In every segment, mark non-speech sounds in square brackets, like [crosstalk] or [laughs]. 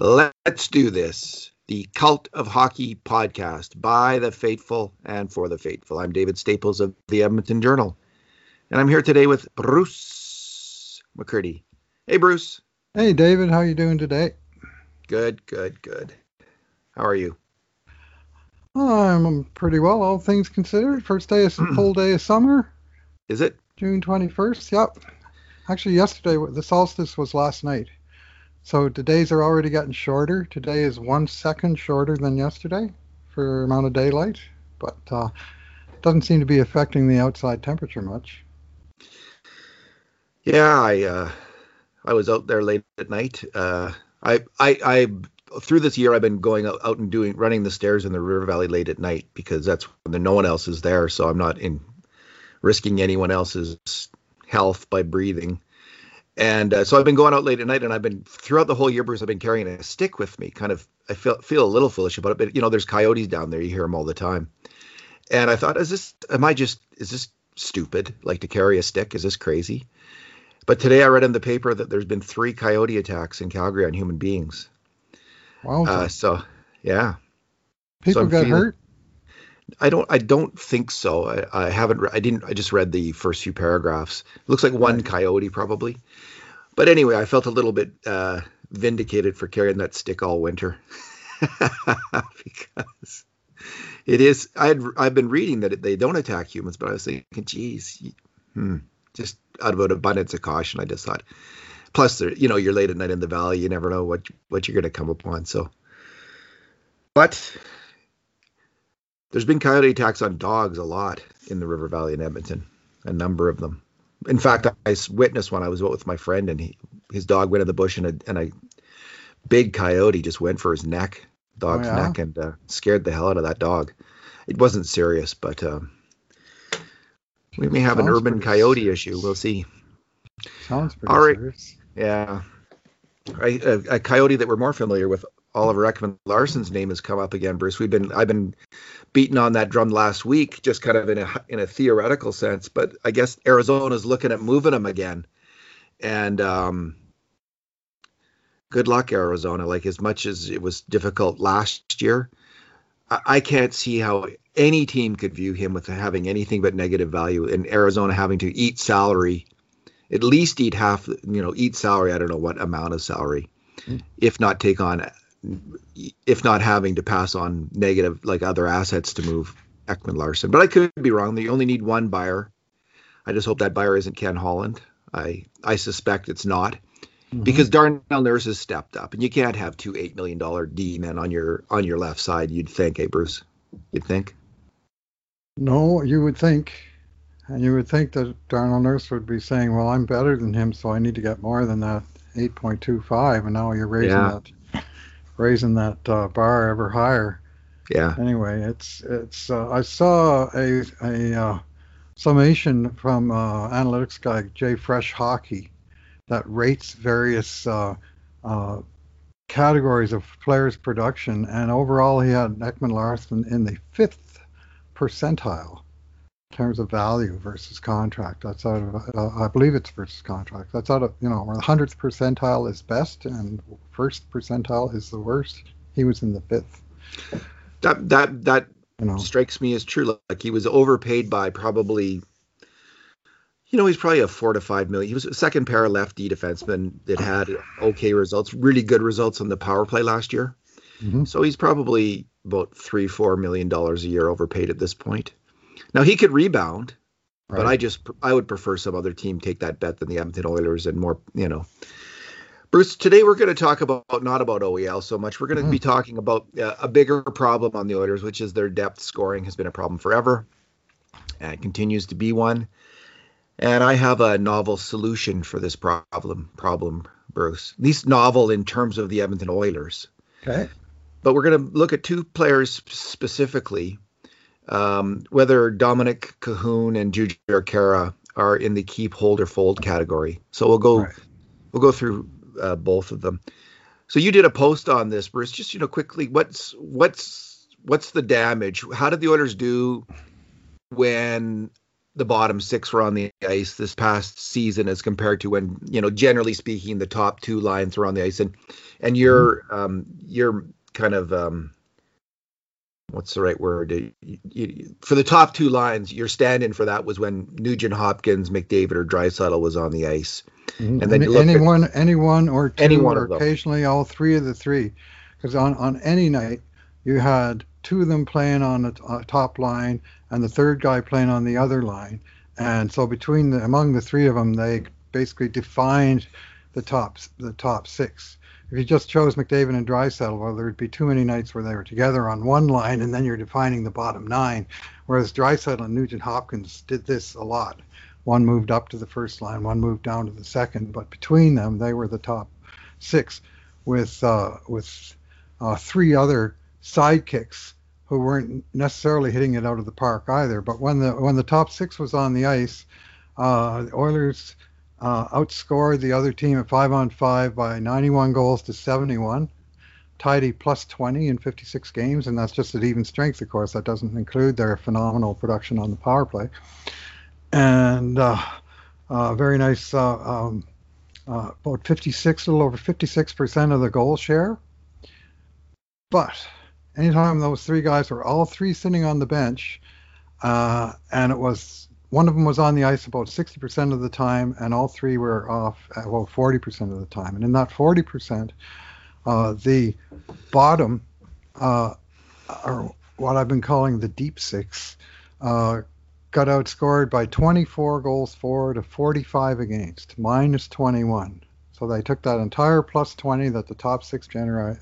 Let's do this. The Cult of Hockey podcast by the faithful and for the faithful. I'm David Staples of the Edmonton Journal, and I'm here today with Bruce McCurdy. Hey, Bruce. Hey, David. How you doing today? Good, good, good. How are you? I'm pretty well, all things considered. First day of [clears throat] full day of summer. Is it June 21st? Yep. Actually, yesterday the solstice was last night. So the days are already getting shorter. Today is one second shorter than yesterday for amount of daylight, but uh, doesn't seem to be affecting the outside temperature much. Yeah, I uh, I was out there late at night. Uh, I I I through this year I've been going out, out and doing running the stairs in the river valley late at night because that's when no one else is there, so I'm not in risking anyone else's health by breathing. And uh, so I've been going out late at night, and I've been throughout the whole year, Bruce. I've been carrying a stick with me. Kind of, I feel feel a little foolish about it, but you know, there's coyotes down there. You hear them all the time. And I thought, is this? Am I just? Is this stupid? Like to carry a stick? Is this crazy? But today I read in the paper that there's been three coyote attacks in Calgary on human beings. Wow. Uh, so yeah. People so got feeling, hurt. I don't. I don't think so. I, I haven't. I didn't. I just read the first few paragraphs. It looks like one Right. coyote probably. But anyway, I felt a little bit uh, vindicated for carrying that stick all winter [laughs] because it is. I had. I've been reading that they don't attack humans, but I was thinking, geez, hmm, just out of an abundance of caution, I just thought. Plus, there- you know, you're late at night in the valley. You never know what what you're going to come upon. So, but there's been coyote attacks on dogs a lot in the River Valley in Edmonton, a number of them. In fact, I witnessed one. I was out with my friend, and he, his dog went in the bush, and a, and a big coyote just went for his neck, dog's Oh, yeah? neck, and uh, scared the hell out of that dog. It wasn't serious, but um, we may have an urban coyote serious. issue. We'll see. Sounds pretty All right. serious. Yeah. A coyote that we're more familiar with, Oliver Ekman Larsson's name has come up again, Bruce. We've been I've been beating on that drum last week, just kind of in a in a theoretical sense, but I guess Arizona's looking at moving him again. And um good luck, Arizona. Like as much as it was difficult last year, I, I can't see how any team could view him with having anything but negative value and Arizona having to eat salary at least eat half, you know, eat salary. I don't know what amount of salary, Hmm. if not take on, if not having to pass on negative like other assets to move Ekman Larsson. But I could be wrong. They only need one buyer. I just hope that buyer isn't Ken Holland. I I suspect it's not Mhm. because Darnell Nurse has stepped up, and you can't have two eight million dollar D men on your on your left side. You'd think, hey Bruce, you'd think. no, you would think, and you would think that Darnell Nurse would be saying, "Well, I'm better than him, so I need to get more than that 8.25," and now you're raising Yeah. that raising that uh, bar ever higher. Yeah. anyway, it's it's. Uh, I saw a a uh, summation from uh, analytics guy JFresh Hockey that rates various uh, uh, categories of players' production, and overall he had Ekman Larsson in the fifth percentile terms of value versus contract. That's out of uh, I believe it's versus contract. That's out of you know where the hundredth percentile is best and first percentile is the worst. He was in the fifth. That that that You know. strikes me as true. Like he was overpaid by probably, you know, he's probably a four to five million. He was a second pair lefty defenseman that had okay results, really good results on the power play last year. Mhm. So he's probably about three, four million dollars a year overpaid at this point. Now he could rebound, but I just I would prefer some other team take that bet than the Edmonton Oilers and more, you know. Bruce, today we're going to talk about not about OEL so much. We're going to Mhm. be talking about uh, a bigger problem on the Oilers, which is their depth scoring has been a problem forever, and it continues to be one. And I have a novel solution for this problem. Problem, Bruce. At least novel in terms of the Edmonton Oilers Okay. but we're going to look at two players specifically, um, whether Dominic Kahun and Jujhar Khaira are in the keep, hold, or fold category. So we'll go Right. we'll go through uh, both of them. So you did a post on this, Bruce. Just you know, quickly, what's what's what's the damage? How did the Oilers do when the bottom six were on the ice this past season as compared to when you know generally speaking the top two lines were on the ice and and your um your kind of um what's the right word you, you, for the top two lines your stand-in for that was when Nugent Hopkins McDavid or Draisaitl was on the ice mm-hmm. and then anyone at, anyone or two anyone or occasionally all three of the three because on on any night you had two of them playing on the uh, top line and the third guy playing on the other line. And so between the among the three of them, they basically defined the top the top six. If you just chose McDavid and Draisaitl, well, there'd be too many nights where they were together on one line, and then you're defining the bottom nine. Whereas Draisaitl and Nugent Hopkins did this a lot. One moved up to the first line, one moved down to the second, but between them, they were the top six, with uh, with uh, three other sidekicks who weren't necessarily hitting it out of the park either. But when the when the top six was on the ice, uh, the Oilers uh, outscored the other team at five on five by 91 goals to 71. Tidy plus 20 in 56 games, and that's just at even strength, of course. That doesn't include their phenomenal production on the power play. And uh, uh very nice, uh, um, uh, about 56, a little over 56% of the goal share. But anytime those three guys were all three sitting on the bench, uh, and it was one of them was on the ice about 60% of the time, and all three were off about 40% of the time. And in that 40%, uh, the bottom, uh, or what I've been calling the deep six, uh, got outscored by 24 goals for to 45 against, minus 21. So they took that entire plus 20 that the top six generate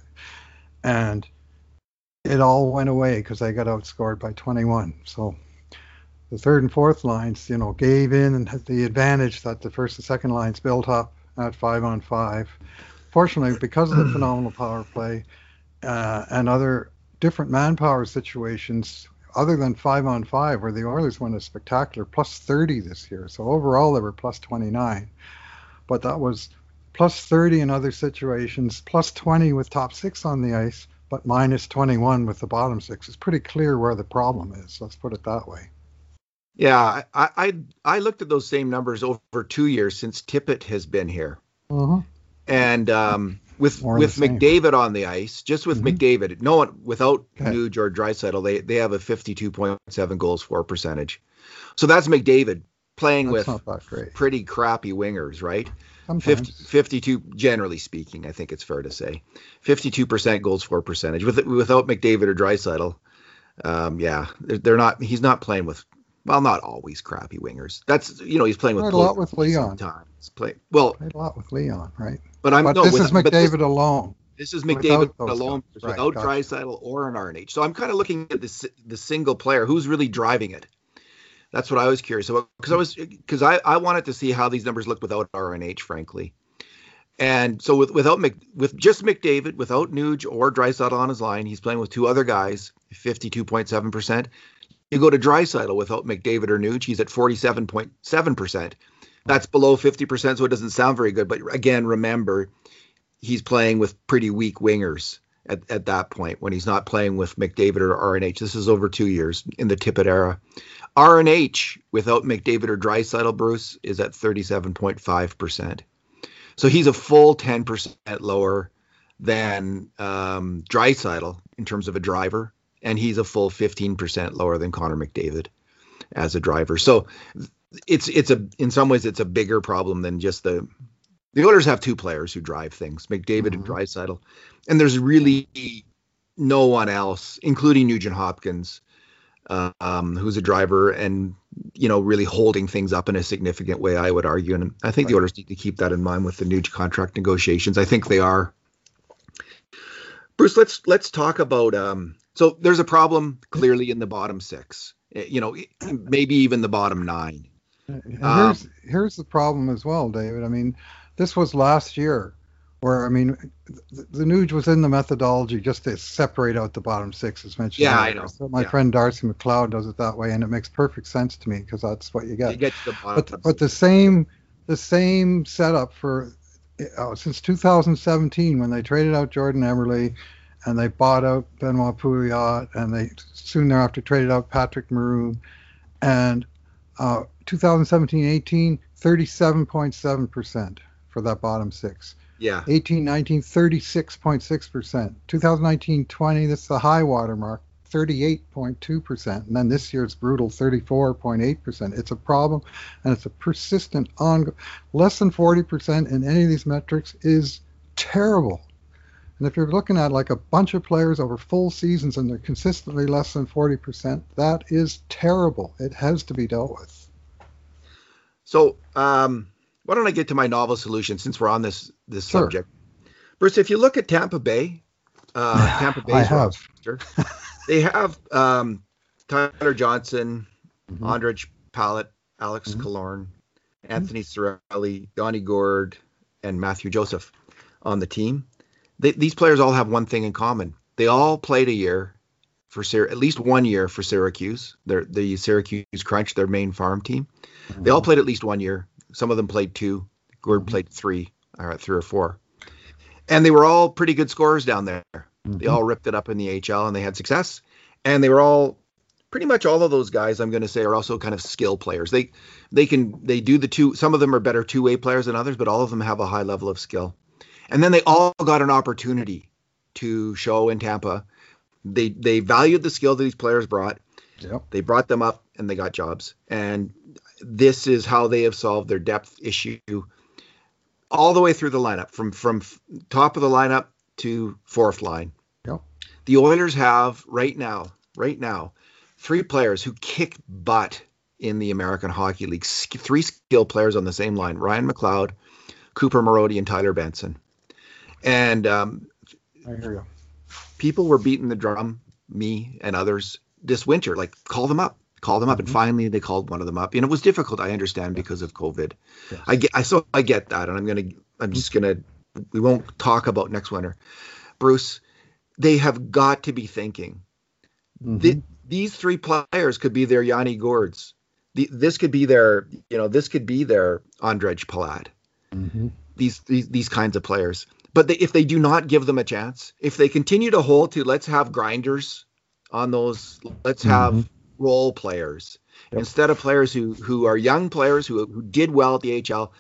and it all went away because I got outscored by 21. So the third and fourth lines, you know, gave in and had the advantage that the first and second lines built up at five on five. Fortunately, because of the [clears throat] phenomenal power play uh, and other different manpower situations, other than five on five, where the Oilers went a spectacular plus 30 this year. So overall, they were plus 29. But that was plus 30 in other situations, plus 20 with top six on the ice but minus 21 with the bottom six. It's pretty clear where the problem is. Let's put it that way. Yeah, I I, I looked at those same numbers over two years since Tippett has been here, mm-hmm. and um, with More with McDavid on the ice, just with mm-hmm. McDavid, no one without okay. Nuge or Draisaitl, they they have a 52.7 goals for percentage. So that's McDavid playing that's with pretty crappy wingers, right? 50, 52 generally speaking, I think it's fair to say. 52% goals for percentage with without McDavid or Draisaitl. Um, yeah, they're, they're, not he's not playing with well, not always crappy wingers. That's you know, he's playing with a lot with Leon. Times. Play well, played a lot with Leon, right? But I'm but no, this with, is McDavid this, alone. This is McDavid alone guys. without right, gotcha. Or an RNH. So I'm kind of looking at the the single player who's really driving it. That's what I was curious about because I was because I, I wanted to see how these numbers looked without RNH, frankly. And so with without Mc, with just McDavid, without Nuge or Draisaitl on his line, he's playing with two other guys, 52.7 percent. You go to Draisaitl without McDavid or Nuge, he's at 47.7 percent. That's below 50 percent, so it doesn't sound very good. But again, remember, he's playing with pretty weak wingers at, at that point when he's not playing with McDavid or RNH. This is over two years in the Tippett era. RNH without McDavid or Draisaitl, Bruce, is at 37.5%. So he's a full 10% lower than um, in terms of a driver, and he's a full 15% lower than Connor McDavid as a driver. So it's it's a in some ways it's a bigger problem than just the the Oilers have two players who drive things, McDavid mm-hmm. and Draisaitl, and there's really no one else, including Nugent Hopkins, um, who's a driver and you know really holding things up in a significant way. I would argue, and I think right. the Oilers need to keep that in mind with the new contract negotiations. I think they are. Bruce, let's let's talk about. Um, so there's a problem clearly in the bottom six. Eh, you know, [clears throat] maybe even the bottom nine. here's um, here's the problem as well, David. I mean, this was last year where I mean, the, the Nuge was in the methodology just to separate out the bottom six, as mentioned. Yeah, earlier. I know. So my yeah. friend Darcy McLeod does it that way, and it makes perfect sense to me because that's what you get. You get the but the, but the same the same setup for uh, since 2017 when they traded out Jordan Eberle and they bought out Benoit Pouliot and they soon thereafter traded out Patrick Maroon and Uh, 2017-18, 37.7% for that bottom six. Yeah. 18, 19, 36.6%. 2019, 20, this is the high water mark, 38.2%. And then this year's brutal 34.8%. It's a problem and it's a persistent on less than 40% in any of these metrics is terrible. And if you're looking at like a bunch of players over full seasons and they're consistently less than 40%, that is terrible. It has to be dealt with. So, um, why don't I get to my novel solution since we're on this this sure. subject? Bruce, if you look at Tampa Bay, uh, [sighs] Tampa Bay, roster, they have um, Tyler Johnson, mm-hmm. Ondrej Palat, Alex mm-hmm. Killorn, Anthony Cirelli, Donnie Gourde, and Mathieu Joseph on the team. They, these players all have one thing in common. They all played a year for at least one year for Syracuse. They're the Syracuse Crunch, their main farm team. Mm-hmm. They all played at least one year. Some of them played two. Gourde mm-hmm. played three, or three or four. And they were all pretty good scorers down there. Mm-hmm. They all ripped it up in the HL and they had success. And they were all pretty much all of those guys I'm going to say are also kind of skill players. They they can they do the two some of them are better two-way players than others, but all of them have a high level of skill. And then they all got an opportunity to show in Tampa. They they valued the skill that these players brought. Yep. They brought them up and they got jobs. And this is how they have solved their depth issue all the way through the lineup from from top of the lineup to fourth line. Yep. The Oilers have right now, right now, three players who kick butt in the American Hockey League. Three skill players on the same line: Ryan McLeod, Cooper Marody, and Tyler Benson. And um, I hear you. People were beating the drum, me and others, this winter. Like, call them up, call them up, mm-hmm. and finally they called one of them up. And it was difficult, I understand, because of COVID. Yes. I get, I so I get that, and I'm gonna, I'm just gonna, we won't talk about next winter, Bruce. They have got to be thinking. Mm-hmm. The, these three players could be their Yanni Gourdes. The, this could be their, you know, this could be their Ondrej Palat. Mm-hmm. These, these these kinds of players. But they, if they do not give them a chance, if they continue to hold to let's have grinders on those, let's have mm-hmm. role players yep. instead of players who who are young players who who did well at the HL,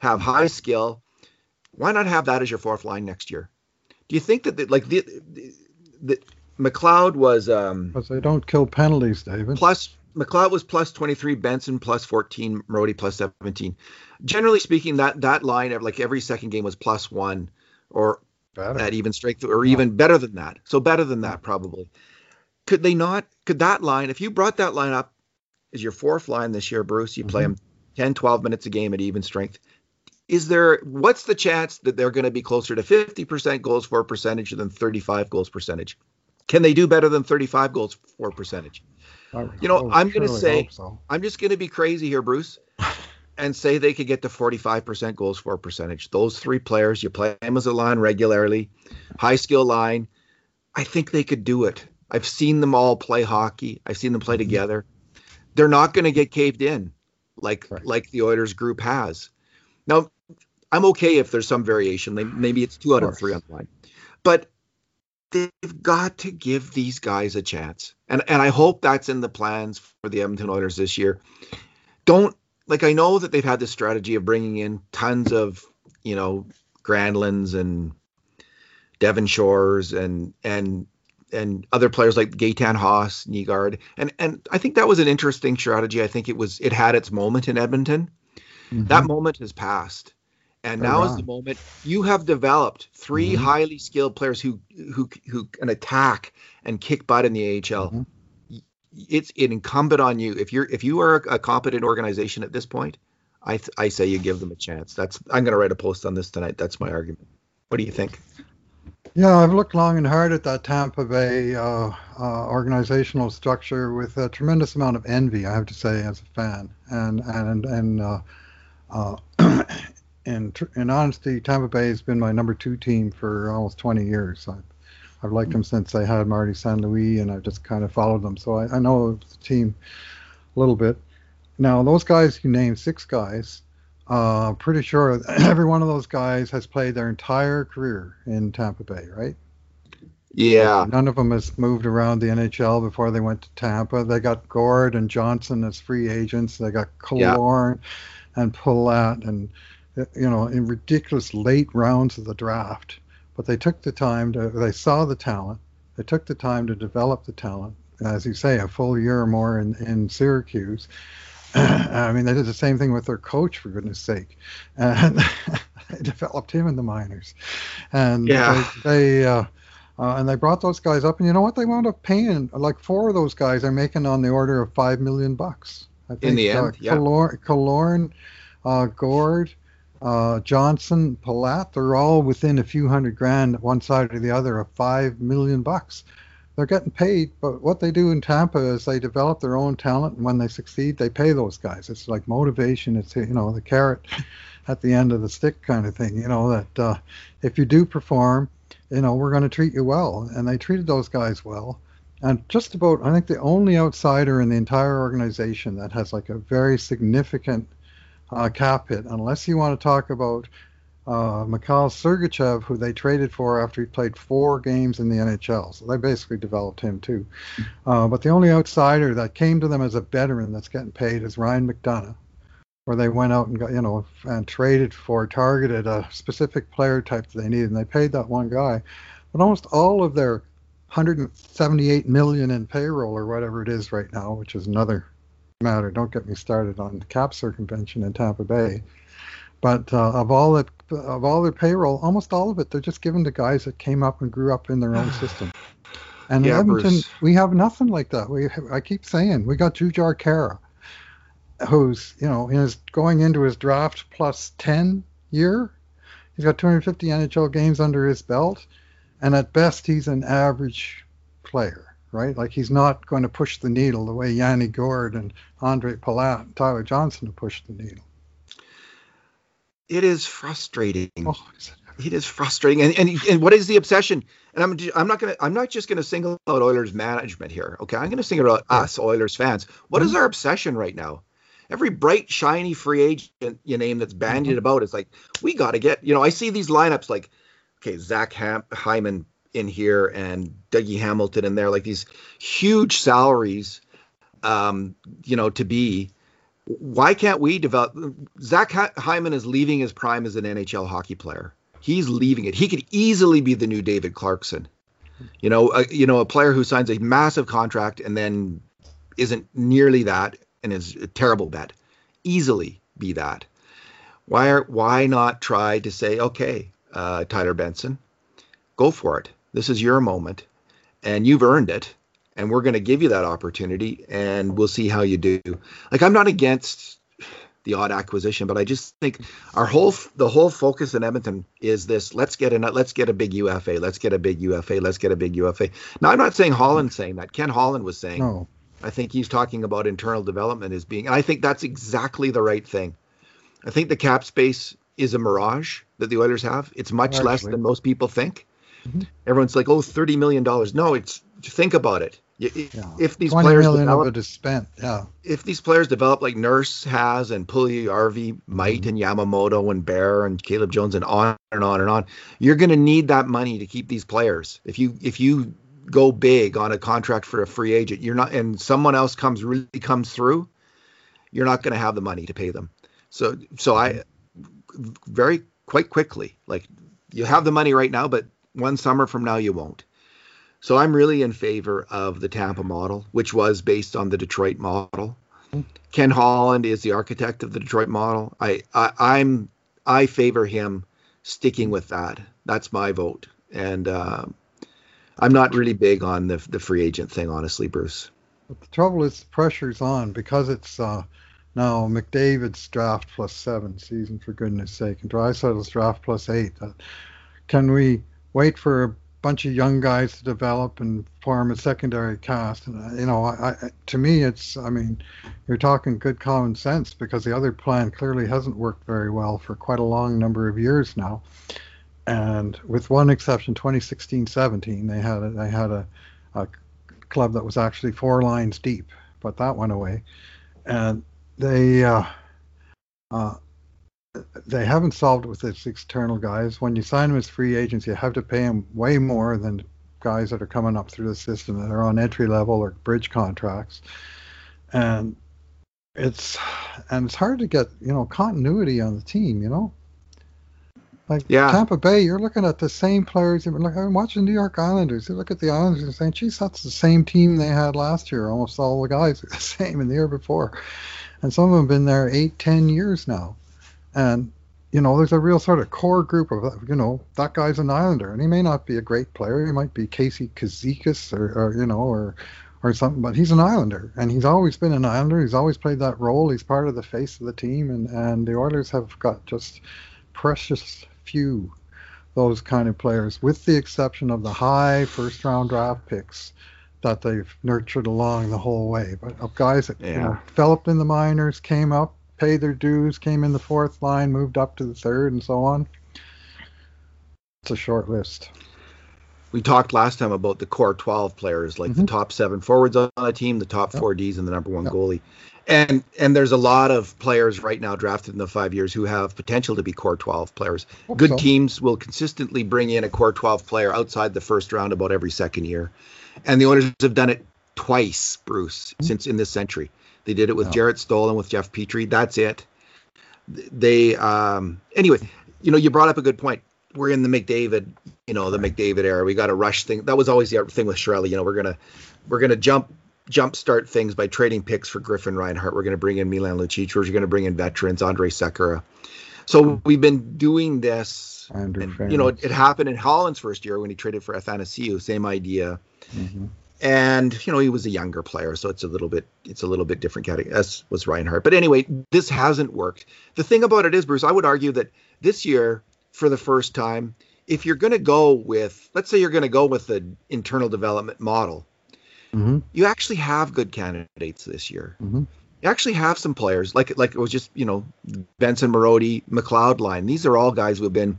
have high skill. Why not have that as your fourth line next year? Do you think that the, like the, the, the McLeod was um because they don't kill penalties, David. Plus McLeod was plus 23, Benson plus 14, Marody plus 17. Generally speaking, that that line of like every second game was plus one or better. at even strength or yeah. even better than that. So better than that probably. Could they not? Could that line, if you brought that line up as your fourth line this year, Bruce, you mm-hmm. play them 10, 12 minutes a game at even strength. Is there what's the chance that they're going to be closer to 50% goals for percentage than 35 goals percentage? Can they do better than 35 goals for percentage? You know, I'm going to say, so. I'm just going to be crazy here, Bruce and say they could get to 45% goals for percentage. Those three players, you play them as a line regularly, high skill line. I think they could do it. I've seen them all play hockey. I've seen them play together. They're not going to get caved in like right. like the Oilers group has. Now, I'm okay if there's some variation. Maybe it's two out of, of three on the line, but they've got to give these guys a chance. And and I hope that's in the plans for the Edmonton Oilers this year. Don't like I know that they've had this strategy of bringing in tons of you know Granlunds and Devin Shores and and and other players like Gaetan Haas, Nygard, and and I think that was an interesting strategy. I think it was it had its moment in Edmonton. Mm-hmm. That moment has passed, and now is the moment. You have developed 3 mm-hmm. highly skilled players who who who can attack and kick butt in the AHL. Mm-hmm it's incumbent on you. If you're if you are a, competent organization at this point I, th- I say you give them a chance. That's i'm going to write a post on this tonight. That's my argument. What do you think? Yeah i've looked long and hard at that tampa bay uh, uh, organizational structure with a tremendous amount of envy i have to say as a fan. And and and uh, uh [clears throat] in, in honesty tampa bay has been my number two team for almost 20 years. I've, I've liked them since I had Marty St. Louis, and I've just kind of followed them. So I, I know the team a little bit. Now, those guys, you named six guys. Uh, pretty sure [clears throat] every one of those guys has played their entire career in Tampa Bay, right? Yeah. None of them has moved around the NHL before they went to Tampa. They got Gourde and Johnson as free agents. They got Killorn yeah. and Palat and you know in ridiculous late rounds of the draft. But they took the time to. They saw the talent. They took the time to develop the talent. As you say, a full year or more in, in Syracuse. [clears throat] I mean, they did the same thing with their coach, for goodness sake. And [laughs] they developed him in the minors. And yeah. they, they uh, uh, and they brought those guys up, and you know what? They wound up paying like four of those guys are making on the order of five million bucks. I think, In the end, uh, yeah. Killorn, Killorn uh, Gourde, uh, Johnson, Palat, they're all within a few hundred grand, one side or the other, of five million bucks. They're getting paid, but what they do in Tampa is they develop their own talent, and when they succeed, they pay those guys. It's like motivation. It's you know the carrot at the end of the stick kind of thing. You know that uh, if you do perform, you know, we're going to treat you well. And they treated those guys well. And just about, I think the only outsider in the entire organization that has like a very significant uh, cap hit, unless you want to talk about uh, Mikhail Sergachev, who they traded for after he played four games in the NHL. So they basically developed him too. Uh, but the only outsider that came to them as a veteran that's getting paid is Ryan McDonagh where they went out and got you know and traded for targeted a specific player type that they needed and they paid that one guy but almost all of their 178 million in payroll or whatever it is right now which is another matter. Don't get me started on cap circumvention in Tampa Bay. But uh, of all that of all their payroll almost all of it they're just given to guys that came up and grew up in their own [sighs] system. And yeah, Edmonton, Bruce. we have nothing like that. We, I keep saying, we got Jujhar Khaira who's you know his going into his draft plus 10 year. He's got 250 nhl games under his belt and at best he's an average player right? Like he's not going to push the needle the way yanni gourde and andre palat and tyler johnson have pushed the needle. It is frustrating. Oh, it? Is frustrating. And, and and what is the obsession? And i'm i'm not to i'm not just going to single out oilers management here okay? I'm going to single out us oilers fans. What mm-hmm. is our obsession right now? Every bright, shiny free agent you name that's bandied mm-hmm. about is like, we got to get, you know, I see these lineups like, okay, Zach Ham- Hyman in here and Dougie Hamilton in there, like these huge salaries, um, you know, to be. Why can't we develop? Zach Hyman is leaving his prime as an NHL hockey player. He's leaving it. He could easily be the new David Clarkson. You know, a, you know, a player who signs a massive contract and then isn't nearly that and is a terrible bet. Easily be that. Why are why not try to say, okay, uh, Tyler Benson, go for it. This is your moment, and you've earned it, and we're going to give you that opportunity, and we'll see how you do. Like I'm not against the odd acquisition, but I just think our whole the whole focus in Edmonton is this: let's get a let's get a big UFA, let's get a big UFA, let's get a big UFA. Now I'm not saying Holland's saying that. Ken Holland was saying no. I think he's talking about internal development as being, and I think that's exactly the right thing. I think the cap space is a mirage that the Oilers have. It's much less than most people think. Mm-hmm. Everyone's like, "Oh, thirty million dollars." No, it's think about it. If, yeah. if these players develop, of it is spent, yeah. If these players develop like Nurse has and Puljujarvi might mm-hmm. and Yamamoto and Bear and Caleb Jones and on and on and on, you're going to need that money to keep these players. If you if you go big on a contract for a free agent, you're not, and someone else comes really comes through, you're not going to have the money to pay them. So, so I very quite quickly, like you have the money right now, but one summer from now you won't. So I'm really in favor of the Tampa model, which was based on the Detroit model. Ken Holland is the architect of the Detroit model. I, I I'm I favor him sticking with that. That's my vote. And uh, I'm not really big on the the free agent thing, honestly, Bruce. But the trouble is, the pressure's on because it's uh, now McDavid's draft plus seven season, for goodness sake, and Draisaitl's draft plus eight. Uh, can we wait for a bunch of young guys to develop and form a secondary cast? And uh, you know, I, I, to me, it's I mean, you're talking good common sense because the other plan clearly hasn't worked very well for quite a long number of years now and with one exception, 2016-17, they had a, they had a, a club that was actually four lines deep, but that went away, and they uh, uh, they haven't solved it with its external guys. When you sign them as free agents, you have to pay them way more than guys that are coming up through the system that are on entry level or bridge contracts, and it's and it's hard to get you know continuity on the team. You know, like yeah. Tampa Bay, you're looking at the same players. Like I'm watching the New York Islanders. You look at the Islanders and saying, "Geez, that's the same team they had last year. Almost all the guys are [laughs] the same in the year before." And some of them have been there eight, ten years now. And you know, there's a real sort of core group of, you know, that guy's an Islander, and he may not be a great player. He might be Casey Cizikas or, or you know, or or something, but he's an Islander, and he's always been an Islander. He's always played that role. He's part of the face of the team, and and the Oilers have got just precious few those kind of players, with the exception of the high first round draft picks that they've nurtured along the whole way. But of guys that yeah. you know, developed in the minors, came up, paid their dues, came in the fourth line, moved up to the third, and so on. It's a short list. We talked last time about the core 12 players, like mm-hmm. the top seven forwards on a team, the top yep. four Ds, and the number one yep. goalie and and there's a lot of players right now drafted in the five years who have potential to be core 12 players. Good so. teams will consistently bring in a core 12 player outside the first round about every second year, and the Oilers have done it twice, Bruce, mm-hmm. since in this century. They did it with yeah. Jarrett Stoll and with Jeff Petry. That's it. They um anyway, you know, you brought up a good point. We're in the McDavid, you know, the McDavid era. We got a rush thing. That was always the thing with Chiarelli. You know, we're gonna we're gonna jump jumpstart things by trading picks for Griffin Reinhart. We're going to bring in Milan Lucic. We're going to bring in veterans, Andre Sekera. So we've been doing this. And, you know, it, it, happened in Holland's first year when he traded for Athanasiou. Same idea. Mm-hmm. And you know, he was a younger player, so it's a little bit it's a little bit different category. As was Reinhart. But anyway, this hasn't worked. The thing about it is, Bruce, I would argue that this year, for the first time, if you're going to go with, let's say you're going to go with the internal development model, mm-hmm. you actually have good candidates this year. Mm-hmm. You actually have some players like like it was just you know Benson, Marody, McLeod line. These are all guys who have been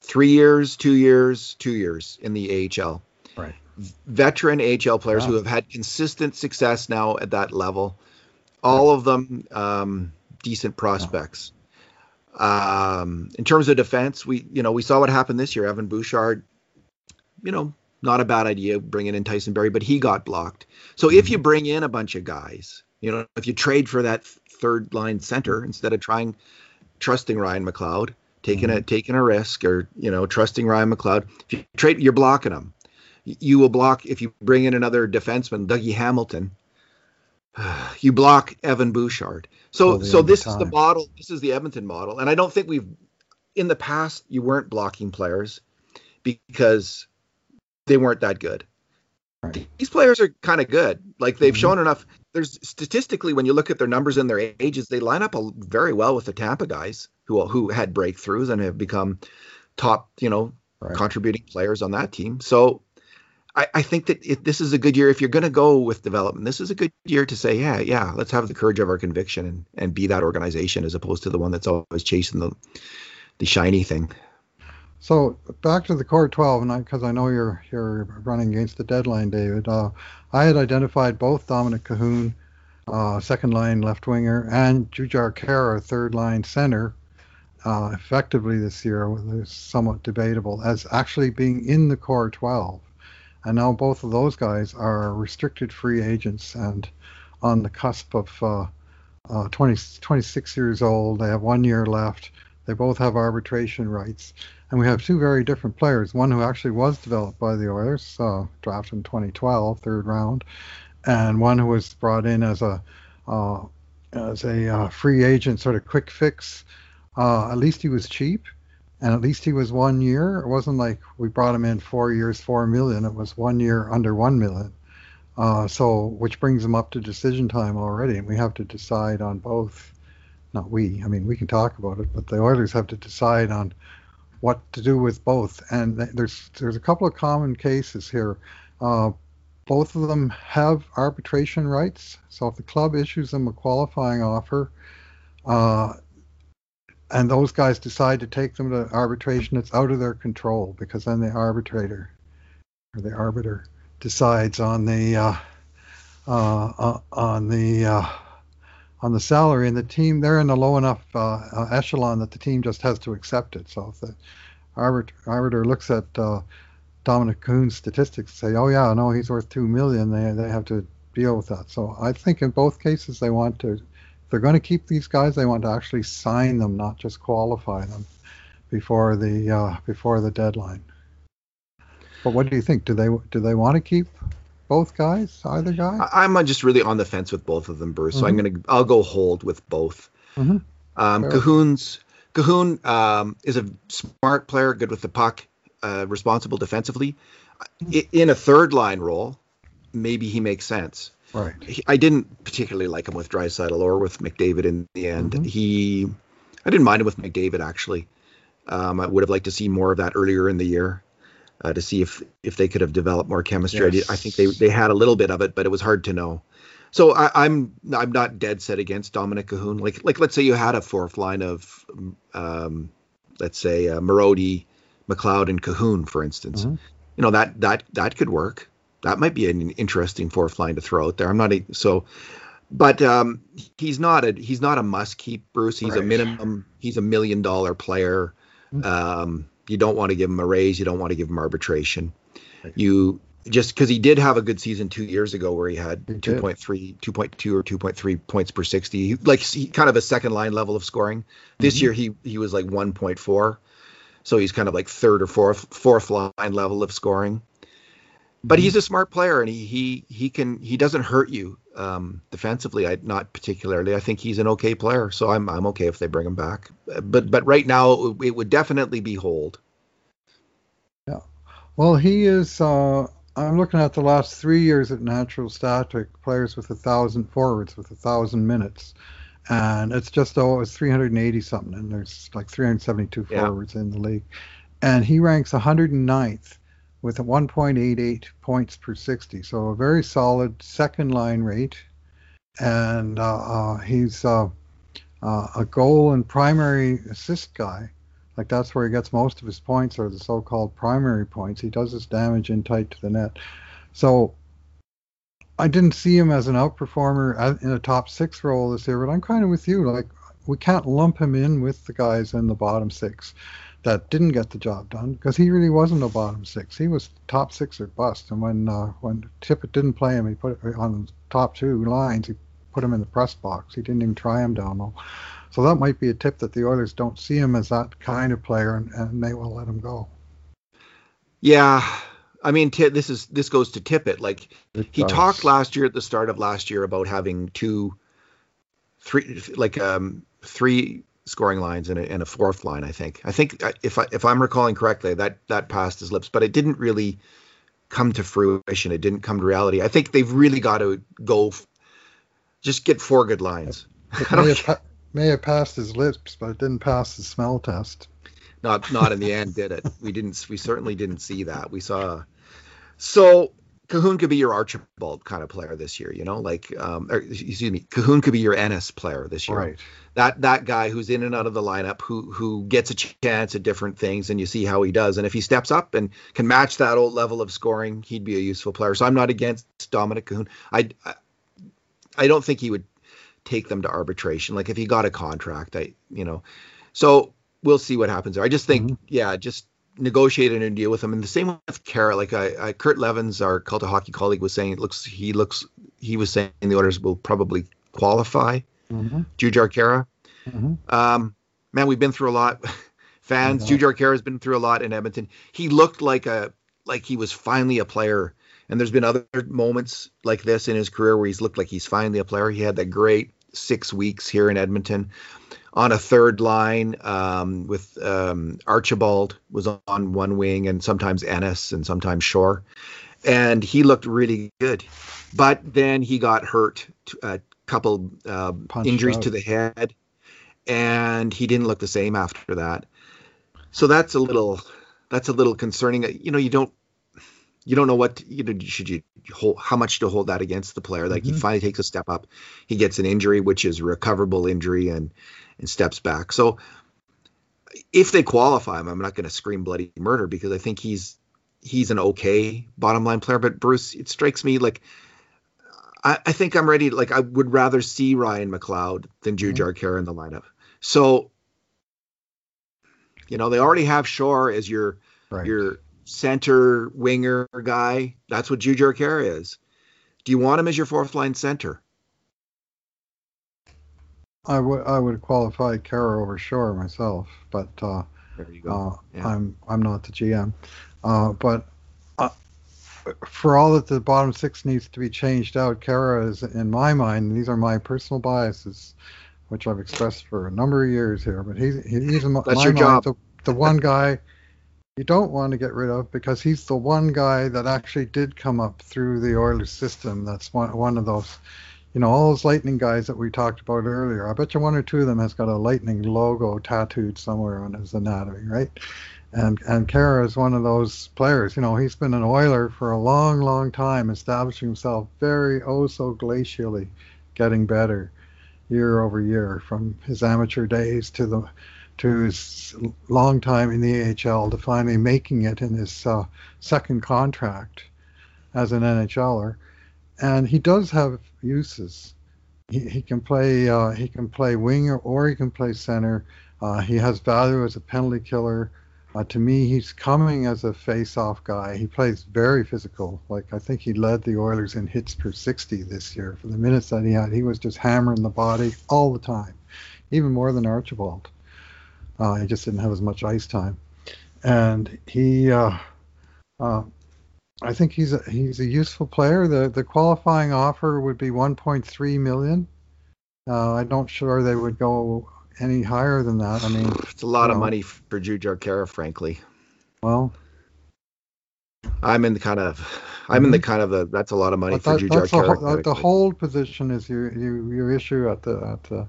three years, two years, two years in the AHL. Right. Veteran AHL players who have had consistent success now at that level. All of them um, decent prospects. Um, in terms of defense, we you know we saw what happened this year. Evan Bouchard, you know, not a bad idea bringing in Tyson Barrie, but he got blocked. So if you mm-hmm. bring in a bunch of guys, you know, if you trade for that third line center instead of trying trusting Ryan McLeod, taking mm-hmm. a taking a risk, or you know, trusting Ryan McLeod, if you trade, you're blocking them. You will block if you bring in another defenseman, Dougie Hamilton. [sighs] You block Evan Bouchard. So so this time. is the model. This is the Edmonton model, and I don't think we've in the past you weren't blocking players because they weren't that good. Right. These players are kind of good. Like they've mm-hmm. shown enough. There's statistically, when you look at their numbers and their ages, they line up a, very well with the Tampa guys who who had breakthroughs and have become top, you know, right. contributing players on that team. So I, I think that it, this is a good year if you're going to go with development. This is a good year to say, yeah, yeah, let's have the courage of our conviction and and be that organization as opposed to the one that's always chasing the the shiny thing. So back to the core 12, and because I, I, know you're you're running against the deadline, David. Uh, I had identified both Dominic Kahun, uh, second line left winger, and Jujhar Khaira, third line center, uh, effectively this year. Somewhat debatable as actually being in the core 12, and now both of those guys are restricted free agents and on the cusp of uh, uh, 20, 26 years old. They have one year left. They both have arbitration rights. And we have two very different players. One who actually was developed by the Oilers, uh, drafted in 2012, third round, and one who was brought in as a uh, as a uh, free agent, sort of quick fix. Uh, at least he was cheap, and at least he was one year. It wasn't like we brought him in four years, four million. It was one year under one million. Uh, so, which brings him up to decision time already, and we have to decide on both. Not we. I mean, we can talk about it, but the Oilers have to decide on what to do with both. And there's there's a couple of common cases here. Uh, both of them have arbitration rights. So if the club issues them a qualifying offer, uh, and those guys decide to take them to arbitration, it's out of their control because then the arbitrator or the arbiter decides on the uh, uh, uh on the uh, on the salary, and the team they're in a low enough uh, uh, echelon that the team just has to accept it. So if the arbiter, arbiter looks at Dominic Kahun's statistics and say, oh yeah, no, he's worth two million. They they have to deal with that. So I think in both cases they want to, they're going to keep these guys, they want to actually sign them, not just qualify them before the uh, before the deadline. But what do you think? Do they do they want to keep both guys, either guy? I'm just really on the fence with both of them, Bruce. Mm-hmm. So I'm gonna I'll go hold with both. Mm-hmm. Um, Kahun's Kahun um, is a smart player, good with the puck, uh, responsible defensively. In a third line role, maybe he makes sense. Right. He, I didn't particularly like him with Draisaitl or with McDavid in the end. Mm-hmm. He, I didn't mind him with McDavid actually. Um, I would have liked to see more of that earlier in the year. Uh, to see if if they could have developed more chemistry. Yes. I, I, think they they had a little bit of it, but it was hard to know. So I, am I'm, I'm not dead set against Dominic Kahun. Like like let's say you had a fourth line of um, let's say uh, Marody, McLeod, and Kahun, for instance. Mm-hmm. You know that that that could work. That might be an interesting fourth line to throw out there. I'm not a, so, but um, he's not a he's not a must keep. Bruce. He's right. a minimum. He's a million dollar player. Mm-hmm. Um, you don't want to give him a raise. You don't want to give him arbitration. Right. You just because he did have a good season two years ago where he had 2.3 2.2 or 2.3 points per 60 like he, kind of a second line level of scoring this mm-hmm. year he he was like 1.4 so he's kind of like third or fourth fourth line level of scoring but mm-hmm. he's a smart player and he he he can he doesn't hurt you um, defensively. I not particularly. I think he's an okay player so I'm I'm okay if they bring him back. But but right now it would definitely be hold yeah. Well he is uh I'm looking at the last three years at Natural Stat Trick players with a thousand forwards with a thousand minutes, and it's just oh it's 380 something, and there's like 372 yeah. forwards in the league, and he ranks 109th with a 1.88 points per 60, so a very solid second line rate, and uh, uh, he's uh, uh a goal and primary assist guy like that's where he gets most of his points, or the so-called primary points. He does his damage in tight to the net. So I didn't see him as an outperformer in a top six role this year, but I'm kind of with you. Like we can't lump him in with the guys in the bottom six that didn't get the job done because he really wasn't a bottom six. He was top six or bust. And when uh, when Tippett didn't play him, he put it on the top two lines. He put him in the press box. He didn't even try him down low. So that might be a tip that the Oilers don't see him as that kind of player, and, and they will let him go. Yeah, I mean, t- this is this goes to Tippett. Like it he does. talked last year at the start of last year about having two, three, like um, three scoring lines and a, and a fourth line. I think. I think uh, if I, if I'm recalling correctly, that that passed his lips, but it didn't really come to fruition. It didn't come to reality. I think they've really got to go, f- just get four good lines. [laughs] It, may have passed his lips, but it didn't pass the smell test. Not not in the end, did it? We didn't. We certainly didn't see that. We saw. So Kahun could be your Archibald kind of player this year, you know, like um, or, excuse me, Kahun could be your Ennis player this year. Right. That that guy who's in and out of the lineup, who who gets a chance at different things, and you see how he does. And if he steps up and can match that old level of scoring, he'd be a useful player. So I'm not against Dominic Kahun. I, I I don't think he would take them to arbitration. Like if he got a contract, I you know, so we'll see what happens there. I just think, mm-hmm. yeah, just negotiate a new deal with him. And the same with Khaira. Like I, I Kurt Leavins, our cult of hockey colleague, was saying, it looks he looks he was saying the Oilers will probably qualify mm-hmm. Jujhar Khaira. Mm-hmm. Um, man, we've been through a lot. [laughs] Fans. Jujhar Khaira has been through a lot in Edmonton. He looked like a like he was finally a player. And there's been other moments like this in his career where he's looked like he's finally a player. He had that great six weeks here in Edmonton. On a third line um, with um, Archibald was on one wing, and sometimes Ennis and sometimes Shore, and he looked really good. But then he got hurt, a couple uh, injuries out. to the head, and he didn't look the same after that. So that's a little that's a little concerning. You know, you don't you don't know what you know should you hold how much to hold that against the player like mm-hmm. he finally takes a step up he gets an injury which is a recoverable injury and and steps back so if they qualify him i'm not going to scream bloody murder because i think he's he's an okay bottom line player but bruce it strikes me like i, I think i'm ready like i would rather see ryan mcleod than Jujhar mm-hmm. In the lineup so you know they already have shore as your right. your center winger guy. That's what Juju Khaira is. Do you want him as your fourth line center? I would I would qualify Khaira over Shore myself, but uh, There you go. uh, Yeah. I'm I'm not the GM. Uh, but uh, for all that the bottom six needs to be changed out, Khaira is in my mind. These are my personal biases, which I've expressed for a number of years here. But he's he's in my That's my your mind job. the, the one guy you don't want to get rid of because he's the one guy that actually did come up through the Oilers system. That's one one of those. You know, all those lightning guys that we talked about earlier. I bet you one or two of them has got a lightning logo tattooed somewhere on his anatomy, right? And and Khaira is one of those players. You know, he's been an Oiler for a long, long time, establishing himself very oh so glacially, getting better year over year from his amateur days to the to his long time in the AHL to finally making it in his uh, second contract as an NHLer. And he does have uses. He, he can play uh, he can play winger or he can play center. Uh, he has value as a penalty killer. Uh, to me, he's coming as a face-off guy. He plays very physical. Like I think he led the Oilers in hits per 60 this year. For the minutes that he had, he was just hammering the body all the time, even more than Archibald. Uh, he just didn't have as much ice time, and he. Uh, uh, I think he's a he's a useful player. The the qualifying offer would be 1.3 million. Uh, I'm not sure they would go any higher than that. I mean, It's a lot of no. money for Jujhar Khaira, frankly. well, I'm in the kind of, I'm in the kind of the. That's a lot of money but for that, Jujhar that's the, the hold position is your your, your issue at the at the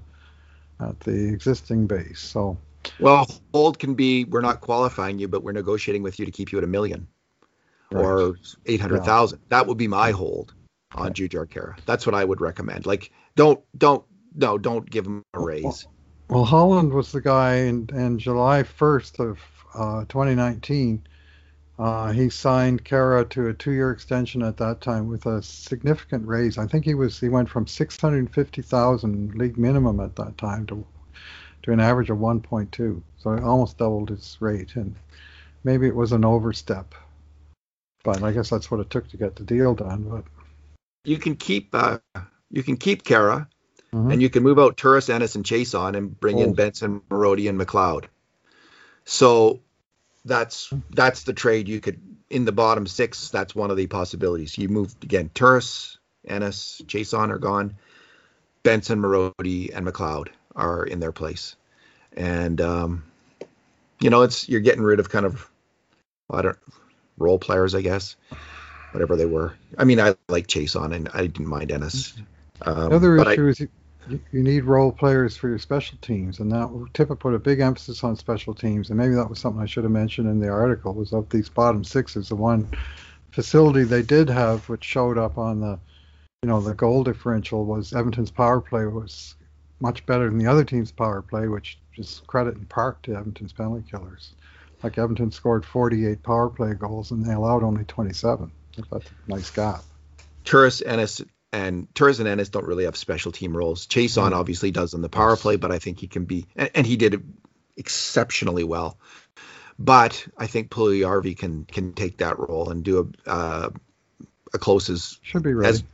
at the existing base. So Well, hold can be we're not qualifying you, but we're negotiating with you to keep you at a million or eight hundred thousand. That would be my hold on Jujhar Khaira. That's what I would recommend. Like, don't don't no, don't give him a raise. Well, Holland was the guy in, in July 1st of uh, 2019. Uh, he signed Khaira to a two-year extension at that time with a significant raise. I think he was he went from 650,000 league minimum at that time to to an average of 1.2. So it almost doubled its rate, and maybe it was an overstep. But I guess that's what it took to get the deal done. But You can keep uh, you can keep Khaira, Mhm. and you can move out Turris, Ennis, and Chiasson, and bring Oh. in Benson, Marody, and McLeod. So that's that's the trade you could in the bottom six. That's one of the possibilities. You move again. Turris, Ennis, Chiasson are gone. Benson, Marody, and McLeod are in their place, and um, you know it's you're getting rid of kind of I don't role players, I guess, whatever they were. I mean, I like Chiasson, and I didn't mind Ennis. Um, The other I- issue is you, you, need role players for your special teams, and that Tippett put a big emphasis on special teams, and maybe that was something I should have mentioned in the article. Was of these bottom sixes, the one facility they did have, which showed up on the, you know, the goal differential was Edmonton's power play was much better than the other team's power play, which is credit in part to Edmonton's penalty killers. Like Edmonton scored 48 power play goals, and they allowed only 27. That's a nice gap. Turris, Ennis, and Turris and Ennis don't really have special team roles. Chiasson obviously does on the power play, but I think he can be, and, and he did it exceptionally well. But I think Puljujarvi can can take that role and do a uh, a close as Should be ready. as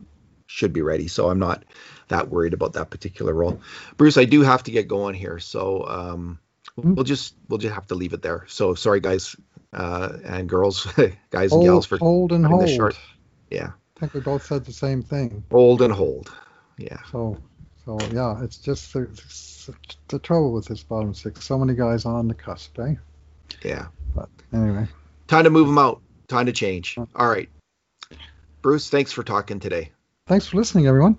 should be ready. So I'm not that worried about that particular role. Bruce, I do have to get going here, so um, we'll just we'll just have to leave it there. So sorry, guys uh, and girls, [laughs] guys and hold, gals for hold and hold. this short. Yeah. I think we both said the same thing. hold and hold. Yeah. So, so yeah, it's just the, the, the trouble with this bottom six. So many guys on the cusp, eh? Yeah. But anyway, Time to move them out. Time to change. All right. Bruce, thanks for talking today. thanks for listening, everyone.